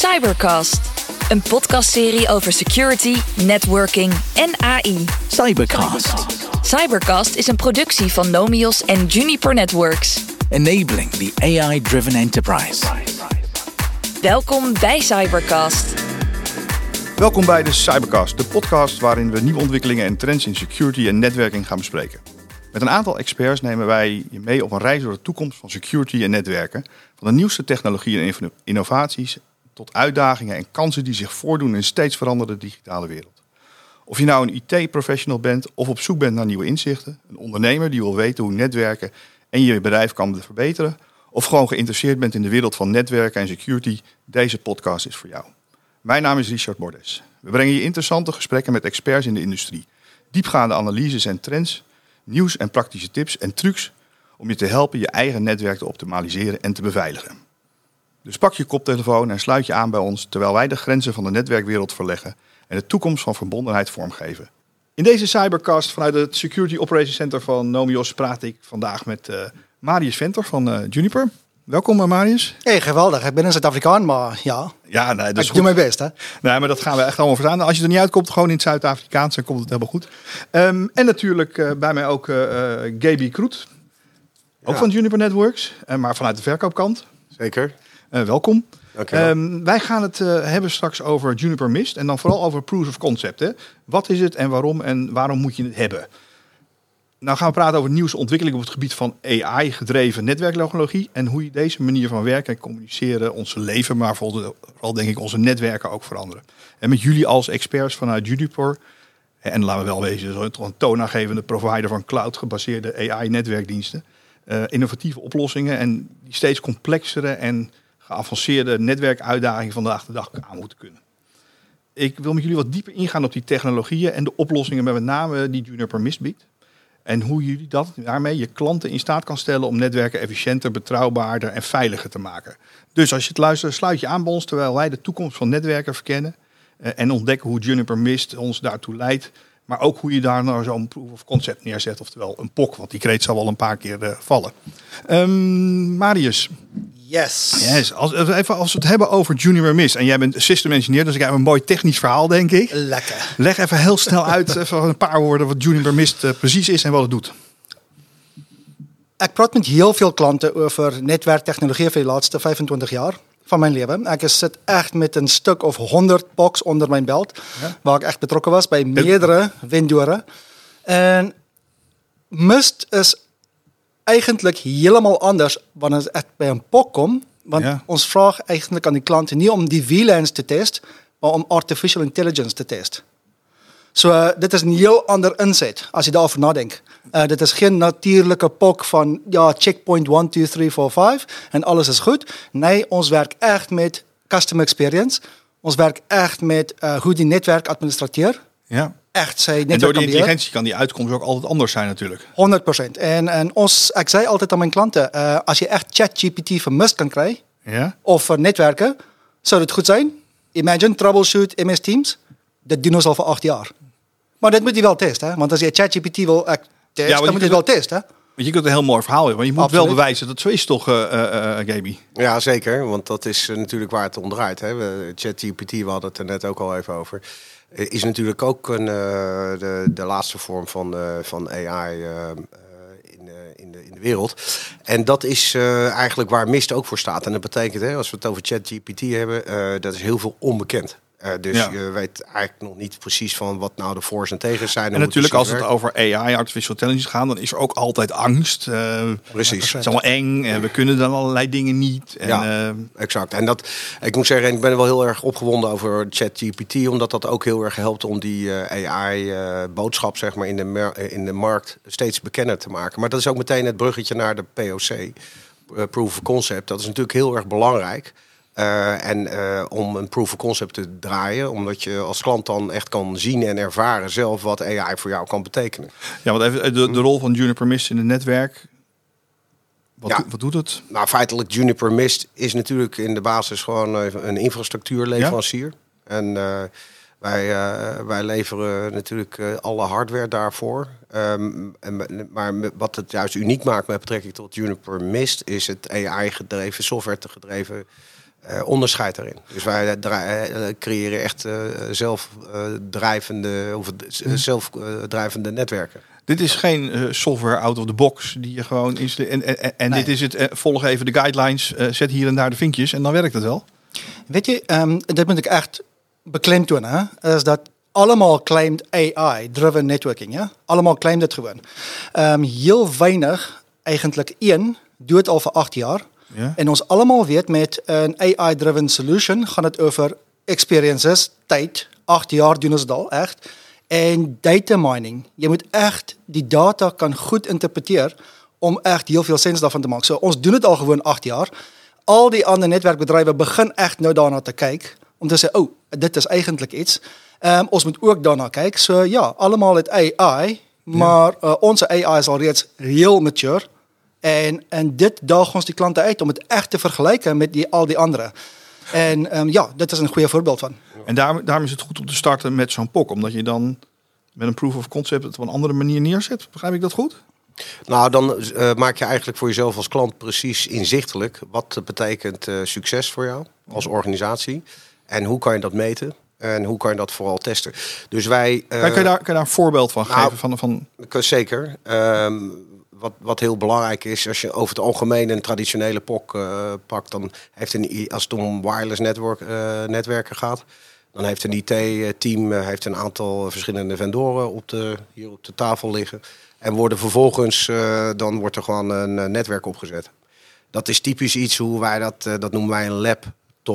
Cybercast, een podcastserie over security, networking en AI. Cybercast. Cybercast is een productie van Nomios en Juniper Networks. Enabling the AI-driven enterprise. Welkom bij Cybercast. Welkom bij de Cybercast, de podcast waarin we nieuwe ontwikkelingen en trends in security en netwerking gaan bespreken. Met een aantal experts nemen wij je mee op een reis door de toekomst van security en netwerken. Van de nieuwste technologieën en inno- innovaties tot uitdagingen en kansen die zich voordoen in een steeds veranderende digitale wereld. Of je nou een IT-professional bent of op zoek bent naar nieuwe inzichten, een ondernemer die wil weten hoe netwerken en je bedrijf kan verbeteren, of gewoon geïnteresseerd bent in de wereld van netwerken en security, deze podcast is voor jou. Mijn naam is Richard Bordes. We brengen je interessante gesprekken met experts in de industrie, diepgaande analyses en trends, nieuws en praktische tips en trucs om je te helpen je eigen netwerk te optimaliseren en te beveiligen. Dus pak je koptelefoon en sluit je aan bij ons terwijl wij de grenzen van de netwerkwereld verleggen en de toekomst van verbondenheid vormgeven. In deze cybercast vanuit het Security Operations Center van Nomios praat ik vandaag met eh, Marius Venter van eh, Juniper. Welkom eh, Marius. Hey, geweldig. Ik ben een Zuid-Afrikaan, maar ja, Ja, nee, is ik doe mijn best. Hè? Nee, maar dat gaan we echt allemaal verstaan. Als je er niet uitkomt, gewoon in het Zuid-Afrikaans, dan komt het helemaal goed. Ehm, en natuurlijk bij mij ook eh eh, Gaby Kroet. Ook Ja. van Juniper Networks, eh, maar vanuit de verkoopkant. Zeker. Eh, welkom. Ehm, wij gaan het eh, hebben straks over Juniper Mist en dan vooral over proof of concept. Hè? Wat is het en waarom en waarom moet je het hebben? Nou gaan we praten over nieuwste ontwikkelingen op het gebied van AI-gedreven netwerktechnologie en hoe je deze manier van werken en communiceren onze leven, maar vooral, denk ik onze netwerken ook veranderen. En met jullie als experts vanuit Juniper, en laten we wel wezen, toch een toonaangevende provider van cloud-gebaseerde AI-netwerkdiensten, eh, innovatieve oplossingen en die steeds complexere en geavanceerde netwerkuitdagingen vandaag de dag aan moeten kunnen. Ik wil met jullie wat dieper ingaan op die technologieën en de oplossingen, met name die Juniper Mist biedt. En hoe jullie dat daarmee je klanten in staat kan stellen om netwerken efficiënter, betrouwbaarder en veiliger te maken. Dus als je het luistert, sluit je aan bij ons terwijl wij de toekomst van netwerken verkennen. eh, en ontdekken hoe Juniper Mist ons daartoe leidt. Maar ook hoe je daar nou zo'n proof of concept neerzet, oftewel een POC, want die kreet zal wel een paar keer eh, vallen. Ehm, Marius, Yes. yes, als, even als we het hebben over Juniper Mist. En jij bent system engineer, dus ik heb een mooi technisch verhaal, denk ik. Lekker. Leg even heel snel uit, even een paar woorden, wat Juniper Mist eh, precies is en wat het doet. Ik praat met heel veel klanten over netwerktechnologie voor de laatste 25 jaar van mijn leven. Ik zit echt met een stuk of 100 box onder mijn belt, waar ik echt betrokken was bij meerdere vendoren. En Mist is eigenlijk helemaal anders wanneer het echt bij een POC komt. Want Ja. ons vraag eigenlijk aan die klanten niet om die VLANs te testen, maar om artificial intelligence te testen. So, eh, dit is een heel ander inzet als je daarover nadenkt. Eh, dit is geen natuurlijke pok van ja, checkpoint 1, 2, 3, 4, 5 en alles is goed. Nee, ons werkt echt met customer experience. Ons werkt echt met eh, hoe die netwerk administrateer. Ja. Echt zij En door netwerk die intelligentie kan die uitkomst ook altijd anders zijn natuurlijk. 100%. En, en ons, ik zei altijd aan mijn klanten, als je echt ChatGPT vermist kan krijgen, Ja? of netwerken, zou het goed zijn. Imagine, troubleshoot, MS Teams. Dat doen we al voor acht jaar. Maar dat moet je wel testen, hè? want als je ChatGPT wil eh, testen, want dan moet je het wel testen. hè? Want je kunt een heel mooi verhaal hebben, maar je moet Absoluut. wel bewijzen dat het zo is toch, eh eh, eh, Gaby? Ja, zeker. Want dat is natuurlijk waar het om draait. Hè. We- ChatGPT, we hadden het er net ook al even over. Is natuurlijk ook een, eh, de, de laatste vorm van, eh, van AI in, eh, in, de, in de wereld. En dat is eh, eigenlijk waar Mist ook voor staat. En dat betekent, hè, als we het over ChatGPT hebben, eh dat is heel veel onbekend. Eh, dus Ja. je weet eigenlijk nog niet precies van wat nou de voor's en tegens zijn. En natuurlijk als het over AI, artificial intelligence gaat, dan is er ook altijd angst. Eh, Precies. Het is allemaal eng en we kunnen dan allerlei dingen niet. En, Ja. eh, Exact. En dat, ik moet zeggen, ik ben wel heel erg opgewonden over ChatGPT, omdat dat ook heel erg helpt om die AI-boodschap zeg maar, in, de in de markt steeds bekender te maken. Maar dat is ook meteen het bruggetje naar de POC, Proof of Concept. Dat is natuurlijk heel erg belangrijk. Eh, en eh, om een proof of concept te draaien, omdat je als klant dan echt kan zien en ervaren zelf wat AI voor jou kan betekenen. ja, want even eh, de, de rol van Juniper Mist in het netwerk. Wat, Ja. doet- wat doet het? Nou, feitelijk Juniper Mist is natuurlijk in de basis gewoon een infrastructuurleverancier. En eh, wij, wij leveren natuurlijk alle hardware daarvoor. Ehm, en, maar wat het juist uniek maakt met betrekking tot Juniper Mist... is het AI-gedreven, software-gedreven eh, onderscheid daarin. Dus wij dra- eh, creëren echt eh, zelfdrijvende of eh, zelfdrijvende netwerken. Dit is geen eh, software out of the box die je gewoon installeert. En, en, en- dit is het, eh, volg even de guidelines, eh, zet hier en daar de vinkjes en dan werkt het wel. Weet je, ehm dit moet ik echt beklemtonen, hè, is dat allemaal claimt AI-driven networking. Ja? Allemaal claimt het gewoon. Ehm heel weinig, eigenlijk één, doet het al voor acht jaar. Ja. En ons allemaal weet met een AI-driven solution gaat het over experiences, tijd. Acht jaar doen ons het al, echt. En data mining. Je moet echt die data kan goed interpreteren om echt heel veel sens daarvan te maken. So, ons doen het al gewoon acht jaar. Al die andere netwerkbedrijven beginnen echt nou daarna te kijken. Om te zeggen, oh, dit is eigenlijk iets. Ehm, ons moet ook daarna kijken. So, ja, allemaal het AI. Maar eh, onze AI is al reeds heel mature. En, en dit daagt ons die klanten uit om het echt te vergelijken met die, al die anderen. En ehm, ja, dit is een goede voorbeeld van. En daarom, daarom is het goed om te starten met zo'n POC. Omdat je dan met een proof of concept het op een andere manier neerzet. Begrijp ik dat goed? Nou, dan eh, maak je eigenlijk voor jezelf als klant precies inzichtelijk wat betekent eh, succes voor jou als organisatie. En hoe kan je dat meten? En hoe kan je dat vooral testen? Dus wij. eh, kan, je daar, kan je daar een voorbeeld van nou, geven? Van, van, Zeker. Ehm, wat, wat heel belangrijk is, als je over het algemeen een traditionele POC eh, pakt, dan heeft een, als het om wireless network, eh, netwerken gaat, dan heeft een IT-team eh, heeft een aantal verschillende vendoren op de, hier op de tafel liggen. En worden vervolgens, dan wordt er gewoon een netwerk opgezet. Dat is typisch iets hoe wij dat, dat noemen wij een lab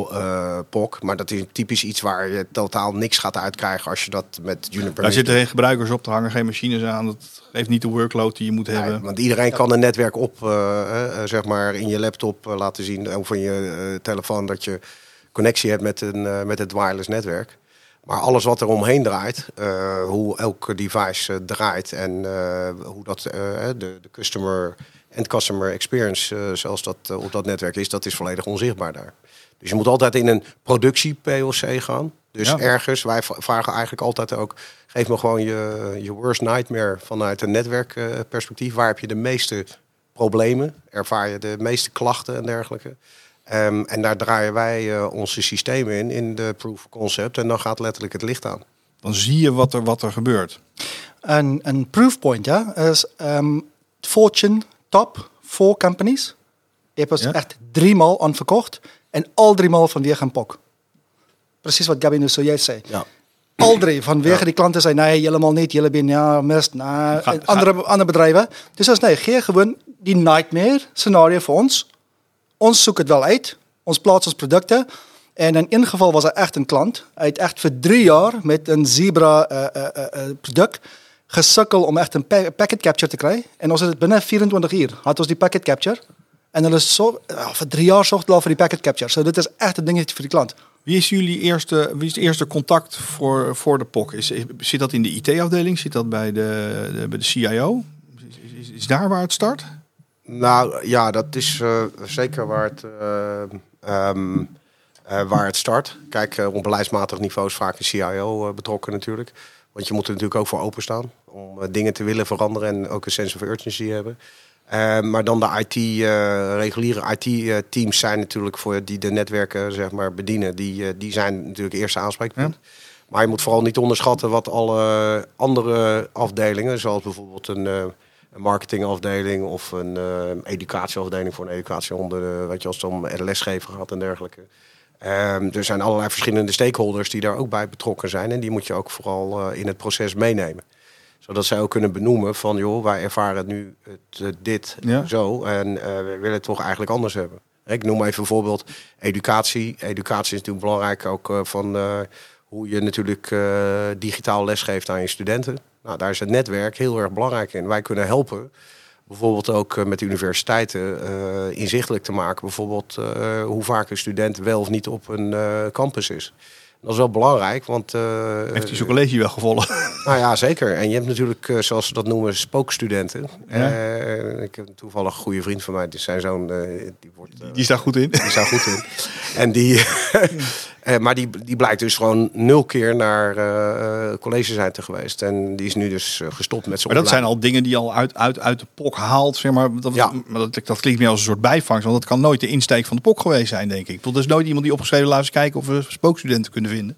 eh, POC. Maar dat is typisch iets waar je totaal niks gaat uitkrijgen als je dat met Juniper daar zitten geen gebruikers op te hangen, geen machines aan. Dat geeft niet de workload die je moet hebben. want iedereen kan een netwerk op, eh, eh, zeg maar, in je laptop laten zien of in je telefoon dat je connectie hebt met, een, met het wireless netwerk. Maar alles wat er omheen draait, hoe elke device draait en hoe dat de, de customer en customer experience, zoals dat op dat netwerk is, dat is volledig onzichtbaar daar. Dus je moet altijd in een productie-POC gaan. Dus Ja. ergens, wij vragen eigenlijk altijd ook, geef me gewoon je, je worst nightmare vanuit een netwerkperspectief. Waar heb je de meeste problemen? Ervaar je de meeste klachten en dergelijke? Ehm, en daar draaien wij eh, onze systemen in, in de proof of concept. En dan gaat letterlijk het licht aan. Dan zie je wat er, wat er gebeurt. Een, een proof point ja, is ehm, Fortune top four companies. Je hebt Ja. echt driemaal aan verkocht. En al driemaal vanwege een POC. Precies wat Gabby nu zojuist zei. Ja. Al drie vanwege Ja. die klanten zijn nee, helemaal niet. Jullie zijn ja, mist. Ga- andere, andere bedrijven. Dus is nee, geef gewoon die nightmare scenario voor ons. Ons zoekt het wel uit. Ons plaatst ons producten. En in één geval was er echt een klant. Hij heeft echt voor drie jaar met een Zebra eh, eh, eh, product gesukkel om echt een pa- packet capture te krijgen. En ons het binnen 24 uur had ons die packet capture. En dan is zo, voor drie jaar zocht al voor die packet capture. So, dit is echt een dingetje voor die klant. Wie is jullie eerste, wie is het eerste contact voor, voor de POC? Is, is- zit dat in de IT-afdeling? Zit dat bij de, de, bij de CIO? Is, is, is daar waar het start? Nou ja, dat is eh, zeker waar het, eh, ehm, eh, waar het start. Kijk, op beleidsmatig niveau is vaak een CIO betrokken natuurlijk. Want je moet er natuurlijk ook voor openstaan om dingen te willen veranderen en ook een sense of urgency hebben. Eh, maar dan de IT, eh, reguliere IT-teams zijn natuurlijk voor die de netwerken zeg maar, bedienen. Die, eh, die zijn natuurlijk het eerste aanspreekpunt. Maar je moet vooral niet onderschatten wat alle andere afdelingen, zoals bijvoorbeeld een, eh, een marketingafdeling of een eh, educatieafdeling voor een educatie onder, de, weet je, als het om lesgeven gaat en dergelijke. Ehm, er zijn allerlei verschillende stakeholders die daar ook bij betrokken zijn en die moet je ook vooral eh, in het proces meenemen. Zodat zij ook kunnen benoemen van, joh, wij ervaren nu het, eh, dit Ja. zo en eh, we willen het toch eigenlijk anders hebben. Ik noem even bijvoorbeeld educatie. Educatie is natuurlijk belangrijk ook eh, van hoe je natuurlijk digitaal lesgeeft aan je studenten. Nou, daar is het netwerk heel erg belangrijk in. Wij kunnen helpen, bijvoorbeeld ook met universiteiten, inzichtelijk te maken. Bijvoorbeeld hoe vaak een student wel of niet op een campus is. Dat is wel belangrijk, want... eh, Heeft hij zijn college wel gevolgd? nou ja, zeker. En je hebt natuurlijk, eh, zoals ze dat noemen, spookstudenten. Ja. Eh, ik heb toevallig een goede vriend van mij, dus zijn zoon, eh, die wordt... Die is daar goed in. die staat goed in. En die, Eh, maar die, die blijkt dus gewoon nul keer naar eh, college zijn te geweest. En die is nu dus gestopt met zijn Maar dat zijn al dingen die al uit, uit, uit de pok haalt, zeg maar. Dat, Ja. maar dat, dat klinkt meer als een soort bijvangst, want dat kan nooit de insteek van de pok geweest zijn, denk ik. Bedoel, Er is nooit iemand die opgeschreven laat eens kijken of we spookstudenten kunnen vinden.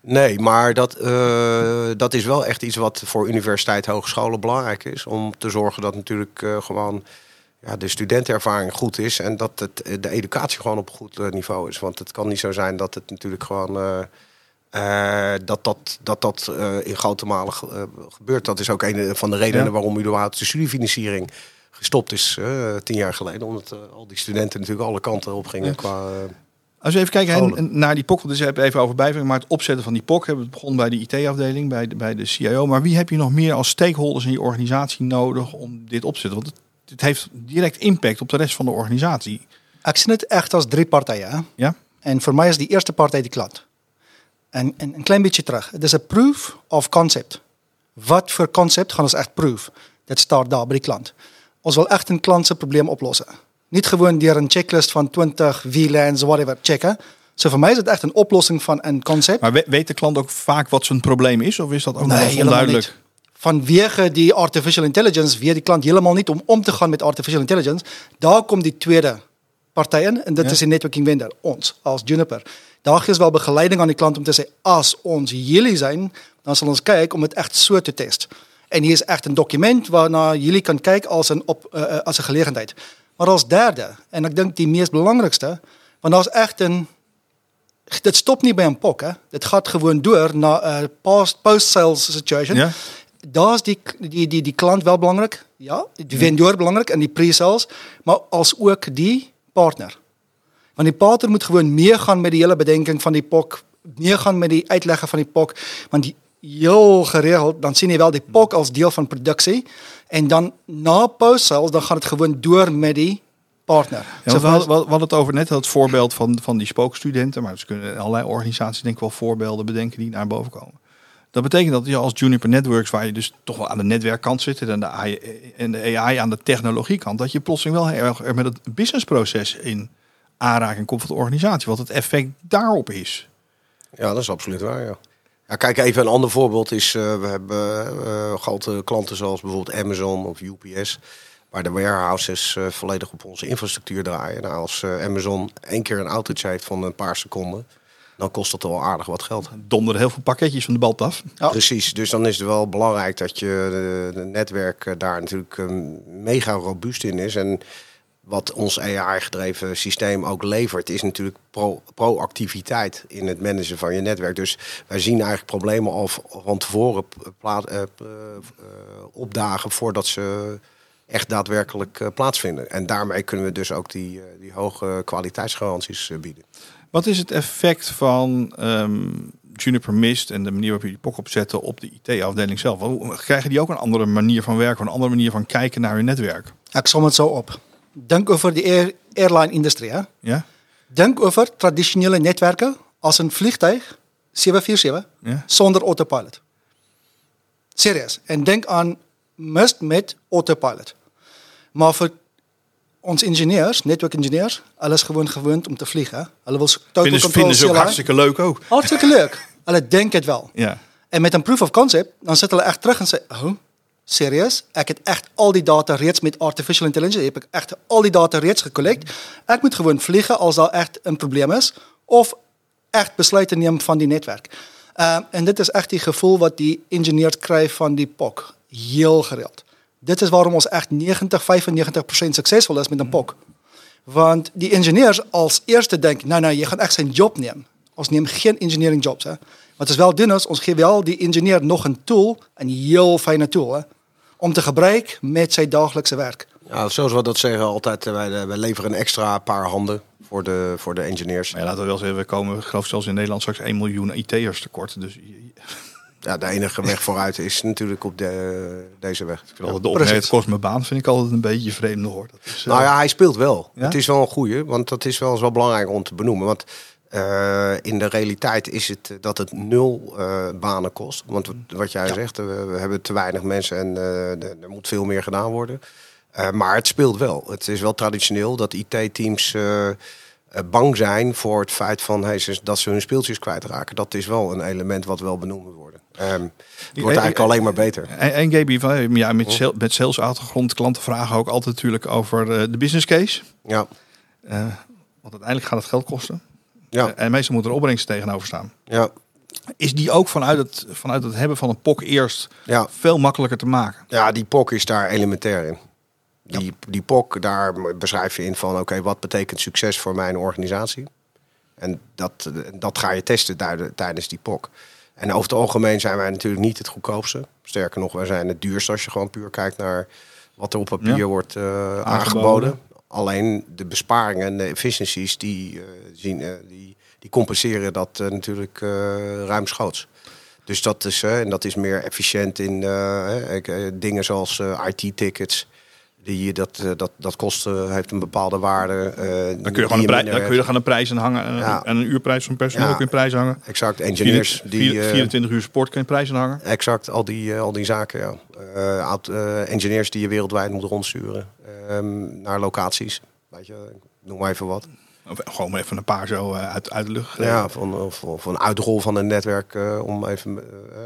Nee, maar dat, dat is wel echt iets wat voor universiteit hogescholen belangrijk is. Om te zorgen dat natuurlijk gewoon ja, de studentenervaring goed is. En dat het, eh, de educatie gewoon op een goed eh, niveau is. Want het kan niet zo zijn dat het natuurlijk gewoon... eh, dat dat, dat, dat in grote malen ge- gebeurt. Dat is ook een van de redenen Ja. waarom überhaupt de studiefinanciering gestopt is tien jaar geleden. Omdat al die studenten natuurlijk alle kanten op gingen qua... Als we even kijken naar die POC, dus hebben even over bijvangst, maar het opzetten van die POC hebben we begonnen bij de IT-afdeling, bij de, bij de CIO. Maar wie heb je nog meer als stakeholders in je organisatie nodig om dit op te zetten? Want het, het heeft direct impact op de rest van de organisatie. Ik zie het echt als drie partijen. Hè? Ja? En voor mij is die eerste partij die klant. En, en een klein beetje terug. Het is een proof of concept. Wat voor concept gaan ons echt proof? Dat staat daar bij die klant. Ons wil echt een klant zijn probleem oplossen. Niet gewoon door een checklist van 20 VLANs, whatever, checken. So voor mij is het echt een oplossing van een concept. Maar we- weet de klant ook vaak wat zijn probleem is? Of is dat ook nog eens helemaal onduidelijk? Vanwege die artificial intelligence weet die klant helemaal niet om om te gaan met artificial intelligence. Daar komt die tweede partij in en dat Ja. is een networking vendor, ons als Juniper. Daar is wel begeleiding aan die klant om te zeggen, als ons jullie zijn, dan zal ons kijken om het echt zo te testen. En hier is echt een document waarna jullie kan kijken als een, op, eh, eh, als een gelegenheid. Maar als derde, en ik denk die meest belangrijkste, want is echt een dit stopt niet bij een POC. Hè. Dit gaat gewoon door naar een post- post-sales situation. Ja? Daar is die, die, die, die klant wel belangrijk. Ja, die vendor belangrijk en die pre-sales. Maar als ook die partner. Want die partner moet gewoon meegaan met die hele bedenking van die POC. Meegaan met die uitleggen van die POC. Want die heel geregeld, dan zien je wel die POC als deel van productie. En dan na post-sales, dan gaat het gewoon door met die partner. Ja, we, hadden, we hadden het over net het voorbeeld van, van die spookstudenten. Maar ze kunnen allerlei organisaties denk ik wel voorbeelden bedenken die naar boven komen. Dat betekent dat je als Juniper Networks, waar je dus toch wel aan de netwerkkant zit en de, AI, en de AI aan de technologiekant, dat je plotseling wel heel erg er met het businessproces in aanraking komt van de organisatie. Wat het effect daarop is. Ja, dat is absoluut waar, ja. kijk, even een ander voorbeeld is... eh, we hebben eh, grote klanten zoals bijvoorbeeld Amazon of UPS... waar de warehouses eh, volledig op onze infrastructuur draaien. Nou, als Amazon één keer een outage heeft van een paar seconden... dan kost dat wel aardig wat geld. Donderen heel veel pakketjes van de band af. Precies, dus dan is het wel belangrijk dat je de, de netwerk eh, daar natuurlijk eh, mega robuust in is. En wat ons AI-gedreven systeem ook levert, is natuurlijk pro, proactiviteit in het managen van je netwerk. Dus wij zien eigenlijk problemen al van tevoren eh, eh, opdagen voordat ze echt daadwerkelijk eh, plaatsvinden. En daarmee kunnen we dus ook die, eh, die hoge kwaliteitsgaranties eh, bieden. Wat is het effect van ehm, Juniper Mist en de manier waarop jullie POC opzetten op de IT-afdeling zelf? Hoe- Krijgen die ook een andere manier van werken, een andere manier van kijken naar hun netwerk? Ik som het zo op. Denk over de air, airline-industrie. Ja? Denk over traditionele netwerken als een vliegtuig 747 Ja? zonder autopilot. Serieus. En denk aan Mist met autopilot. Maar voor ons ingenieurs, network engineers, hulle is gewoon gewend om te vliegen. Hulle wil Vinden, ze- vinden ze ook hartstikke leuk ook. Hartstikke leuk. Hulle denken het wel. Ja. En met een proof of concept, dan zitten hulle echt terug en sê, "Oh, serieus? Ek het echt al die data reeds met artificial intelligence, heb ek echt al die data reeds gecollect. Ek moet gewoon vliegen als daar echt een probleem is of echt besluiten neem van die netwerk. Uh, en dit is echt die gevoel wat die ingenieurs krijgen van die POC. Heel gereeld. Dit is waarom ons echt 90, 95% succesvol is met een POC. Want die ingenieurs als eerste denken, nou nou, je gaat echt zijn job nemen. Ons nemen geen engineering jobs. Hè. Wat is wel doen is, ons geven wel die ingenieur nog een tool, een heel fijne tool, hè, om te gebruiken met zijn dagelijkse werk. Ja, zoals we dat zeggen altijd, eh, wij, wij leveren een extra paar handen voor de, voor de engineers. Maar ja, laten we wel zeggen, we komen, ik geloof zelfs in Nederland straks 1 miljoen IT'ers tekort. Dus Ja, de enige weg vooruit is natuurlijk op de, deze weg. ik vind altijd de opmerking, het kost mijn baan, vind ik altijd een beetje vreemd hoor. Dat is, eh, Nou ja, hij speelt wel. Ja? Het is wel een goeie, want dat is wel eens wel belangrijk om te benoemen. Want eh, in de realiteit is het eh, dat het nul eh, banen kost. Want wat- jij zegt, eh, we, we hebben te weinig mensen en eh, er moet veel meer gedaan worden. Eh, maar het speelt wel. Het is wel traditioneel dat IT-teams eh, eh, bang zijn voor het feit van hey, dat ze hun speeltjes kwijtraken. Dat is wel een element wat wel benoemd moet worden. Ehm, het wordt eigenlijk alleen maar beter. En, en Gaby, ja, met, sale- met sales achtergrond, klanten vragen ook altijd natuurlijk over eh, de business case. Ja, Eh, want uiteindelijk gaat het geld kosten. ja, Eh, en meestal moet er opbrengst tegenover staan. ja, Is die ook vanuit het, vanuit het hebben van een POC eerst ja. veel makkelijker te maken? Ja, die POC is daar elementair in. Die, die POC, daar beschrijf je in van... oké, wat betekent succes voor mijn organisatie? En dat, dat ga je testen tijden- tijdens die POC. En over het algemeen zijn wij natuurlijk niet het goedkoopste. Sterker nog, wij zijn het duurste als je gewoon puur kijkt naar... wat er op papier Ja. wordt eh, Aangeboden. aangeboden. Alleen de besparingen en de efficiencies... die, eh, zien, eh, die, die compenseren dat natuurlijk ruimschoots. Dus dat is, en dat is meer efficiënt in dingen zoals IT-tickets. Die, dat, eh, dat, dat kost, eh, heeft een bepaalde waarde. eh, Dan kun je, gewoon een, prij- dan kun je er gewoon een prijs aan hangen. En, Ja. een uurprijs van personeel Ja. kun je prijs hangen. Exact, engineers. Die, 24, eh, 24 uur support kun je prijs aan hangen. exact, al die, al die zaken. Ja. Eh, engineers die je wereldwijd moet rondsturen ehm, naar locaties. Weet je, noem maar even wat. Of gewoon even een paar zo uit, uit de lucht. Ja, van, of, of een uitrol van een netwerk om even. eh,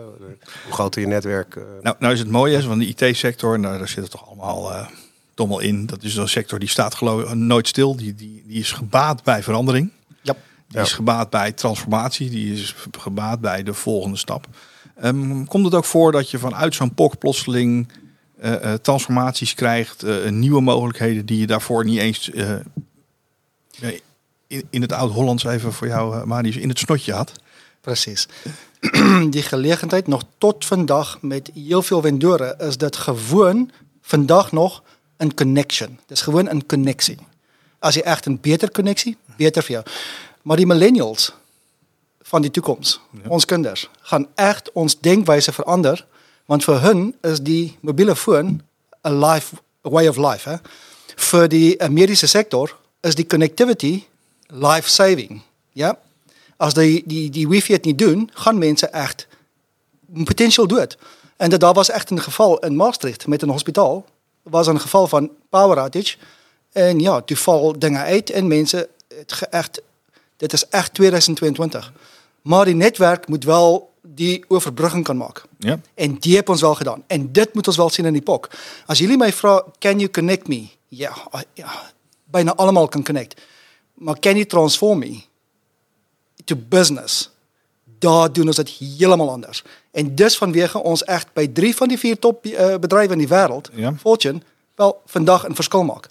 hoe groter je netwerk. Nou, nou is het mooie, van de IT-sector, en daar, daar zit het toch allemaal wel in. Dat is een sector die staat geloof nooit stil. Die, die, die is gebaat bij verandering. Ja. Die is gebaat bij transformatie. Die is gebaat bij de volgende stap. Ehm, komt het ook voor dat je vanuit zo'n POC plotseling eh, eh, transformaties krijgt, eh, nieuwe mogelijkheden die je daarvoor niet eens in, in het oud-Hollands even voor jou, Marius, in het snotje had? Precies. Die gelegenheid nog tot vandaag met heel veel vendoren is dat gewoon vandaag nog een connection. Het is gewoon een connectie. Als je echt een beter connectie, beter voor jou. Maar die millennials van die toekomst, ons kinders, gaan echt ons denkwijze veranderen. Want voor hun is die mobiele phone een life, a way of life. Hè? Voor die eh, medische sector is die connectivity life-saving. Ja? Als die, die, die wifi het niet doen, gaan mensen echt potentieel dood. En dat was echt een geval in Maastricht met een hospitaal. Was een geval van power outage. En ja, toen vallen dingen uit en mensen, het echt, dit is echt 2022. Maar die netwerk moet wel die overbrugging kan maken. Ja. En die heeft ons wel gedaan. En dit moet ons wel zien in die POC. Als jullie mij vragen, can you connect me? Ja, ah, ja bijna allemaal kan connect. Maar can you transform me to business? Daar doen ons het helemaal anders. En dus vanwege ons echt bij drie van die vier top eh, bedrijven in die wereld, Ja. Fortune, wel vandaag een verschil maken.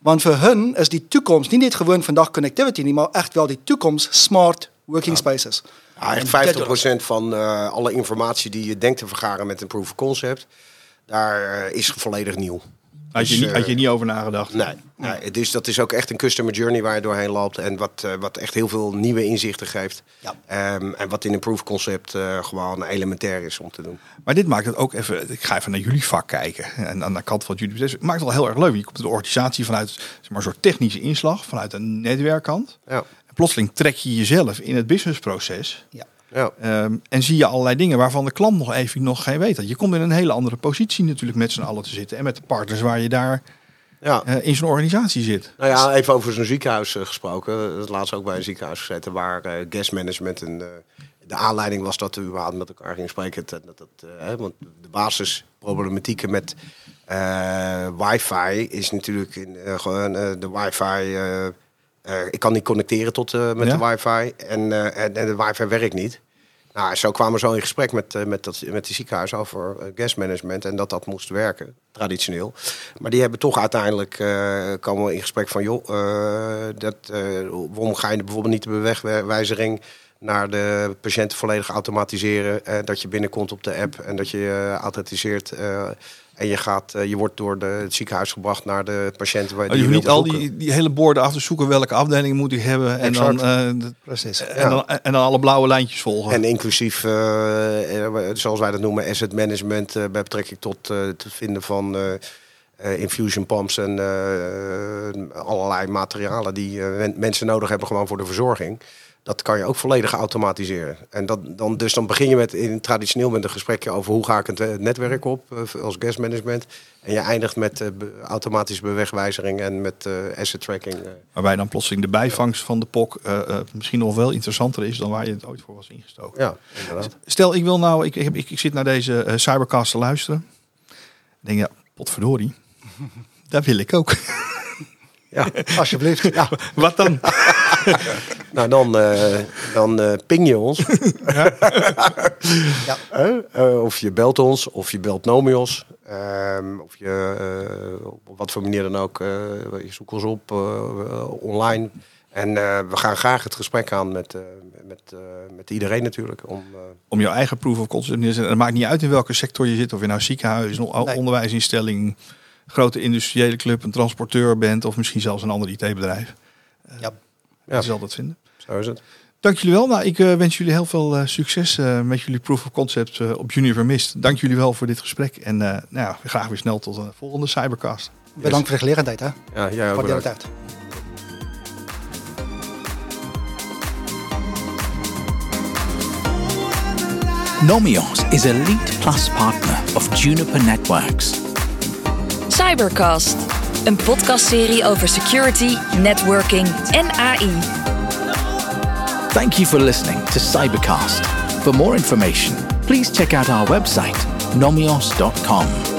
Want voor hun is die toekomst niet net gewoon vandaag connectivity, nie, maar echt wel die toekomst smart working spaces. Ja, En echt dit- 50% van eh, alle informatie die je denkt te vergaren met een proof of concept, daar eh, is volledig nieuw. Had je, Dus, niet, had je eh, niet over nagedacht? Nee, nee dus dat is ook echt een customer journey waar je doorheen loopt. En wat, eh, wat echt heel veel nieuwe inzichten geeft. Ja. Ehm, en wat in een proof concept eh, gewoon elementair is om te doen. Maar dit maakt het ook even. Ik ga even naar jullie vak kijken. En aan de kant van jullie. Het maakt het wel heel erg leuk. Je komt de organisatie vanuit zeg maar, een soort technische inslag, vanuit een netwerkkant. Ja. En plotseling trek je jezelf in het businessproces. Ja. Ja. Ehm, en zie je allerlei dingen waarvan de klant nog even nog geen weet. Dat je komt in een hele andere positie natuurlijk met z'n allen te zitten. En met de partners waar je daar Ja. eh, in zo'n organisatie zit. Nou ja, even over zo'n ziekenhuis eh, gesproken. Dat laatst ook bij een ziekenhuis gezeten waar eh guest management eh, de aanleiding was dat we überhaupt met elkaar gingen spreken. Dat, dat, dat, hè, want de basisproblematieken met wifi is natuurlijk in, gewoon de wifi. ik kan niet connecteren tot met Ja. de wifi en, en, en de wifi werkt niet. Nou, zo kwamen we zo in gesprek met, eh, met, dat, met die ziekenhuis over eh, guest management en dat dat moest werken, traditioneel. Maar die hebben toch uiteindelijk, eh, komen we in gesprek van, joh, dat, eh, waarom ga je bijvoorbeeld niet de bewegwijzering naar de patiënt volledig automatiseren, dat je binnenkomt op de app en dat je authentiseert eh, en je, gaat, eh, je wordt door de, het ziekenhuis gebracht naar de patiënt waar Oh, die je je hoeft niet al die, die hele borden af te zoeken welke afdeling moet ik hebben. En dan, Exact. eh, Precies. en, dan, en dan alle blauwe lijntjes volgen. En inclusief, eh, zoals wij dat noemen, asset management eh, bij betrekking tot het vinden van infusion pumps en eh, allerlei materialen die men- mensen nodig hebben gewoon voor de verzorging. Dat kan je ook volledig automatiseren. En dat, dan, dus dan begin je met in, traditioneel met een gesprekje over hoe ga ik het eh, netwerk op eh, als guest management. En je eindigt met eh, automatische bewegwijzering en met asset tracking. Waarbij dan plotseling de bijvangst van de POC misschien nog wel interessanter is dan waar je het ooit voor was ingestoken. Ja, inderdaad. Stel, ik wil nou, ik, ik, ik zit naar deze Cybercast te luisteren. Ik denk, ja, potverdorie. Dat wil ik ook. Ja. Alsjeblieft. Ja. Wat dan? Nou, dan, eh, dan eh, ping je ons. Ja. Eh, of je belt ons, of je belt Nomios. Ehm, of je eh, op wat voor manier dan ook, eh, je zoekt ons op eh, online. En eh, we gaan graag het gesprek aan met, eh, met, eh, met iedereen natuurlijk. Om, Om jouw eigen proof of concept neer te zetten. Het maakt niet uit in welke sector je zit. Of je nou ziekenhuis, Nee. onderwijsinstelling, grote industriële club, een transporteur bent. Of misschien zelfs een ander IT-bedrijf. Ja. Ja, Dat is altijd vinden. zo is het. Dank jullie wel. Nou, ik eh, wens jullie heel veel eh, succes eh, met jullie proof of concept eh, op Junior Mist. Dank jullie wel voor dit gesprek. En eh, nou ja, graag weer snel tot een volgende Cybercast. Bedankt voor de gelegenheid. Hè. Ja, jij ook Voor de bedankt. tijd. Nomios is a Lead Plus partner of Juniper Networks. Cybercast, een podcastserie over security, networking en AI. Thank you for listening to Cybercast. For more information, please check out our website, nomios.com.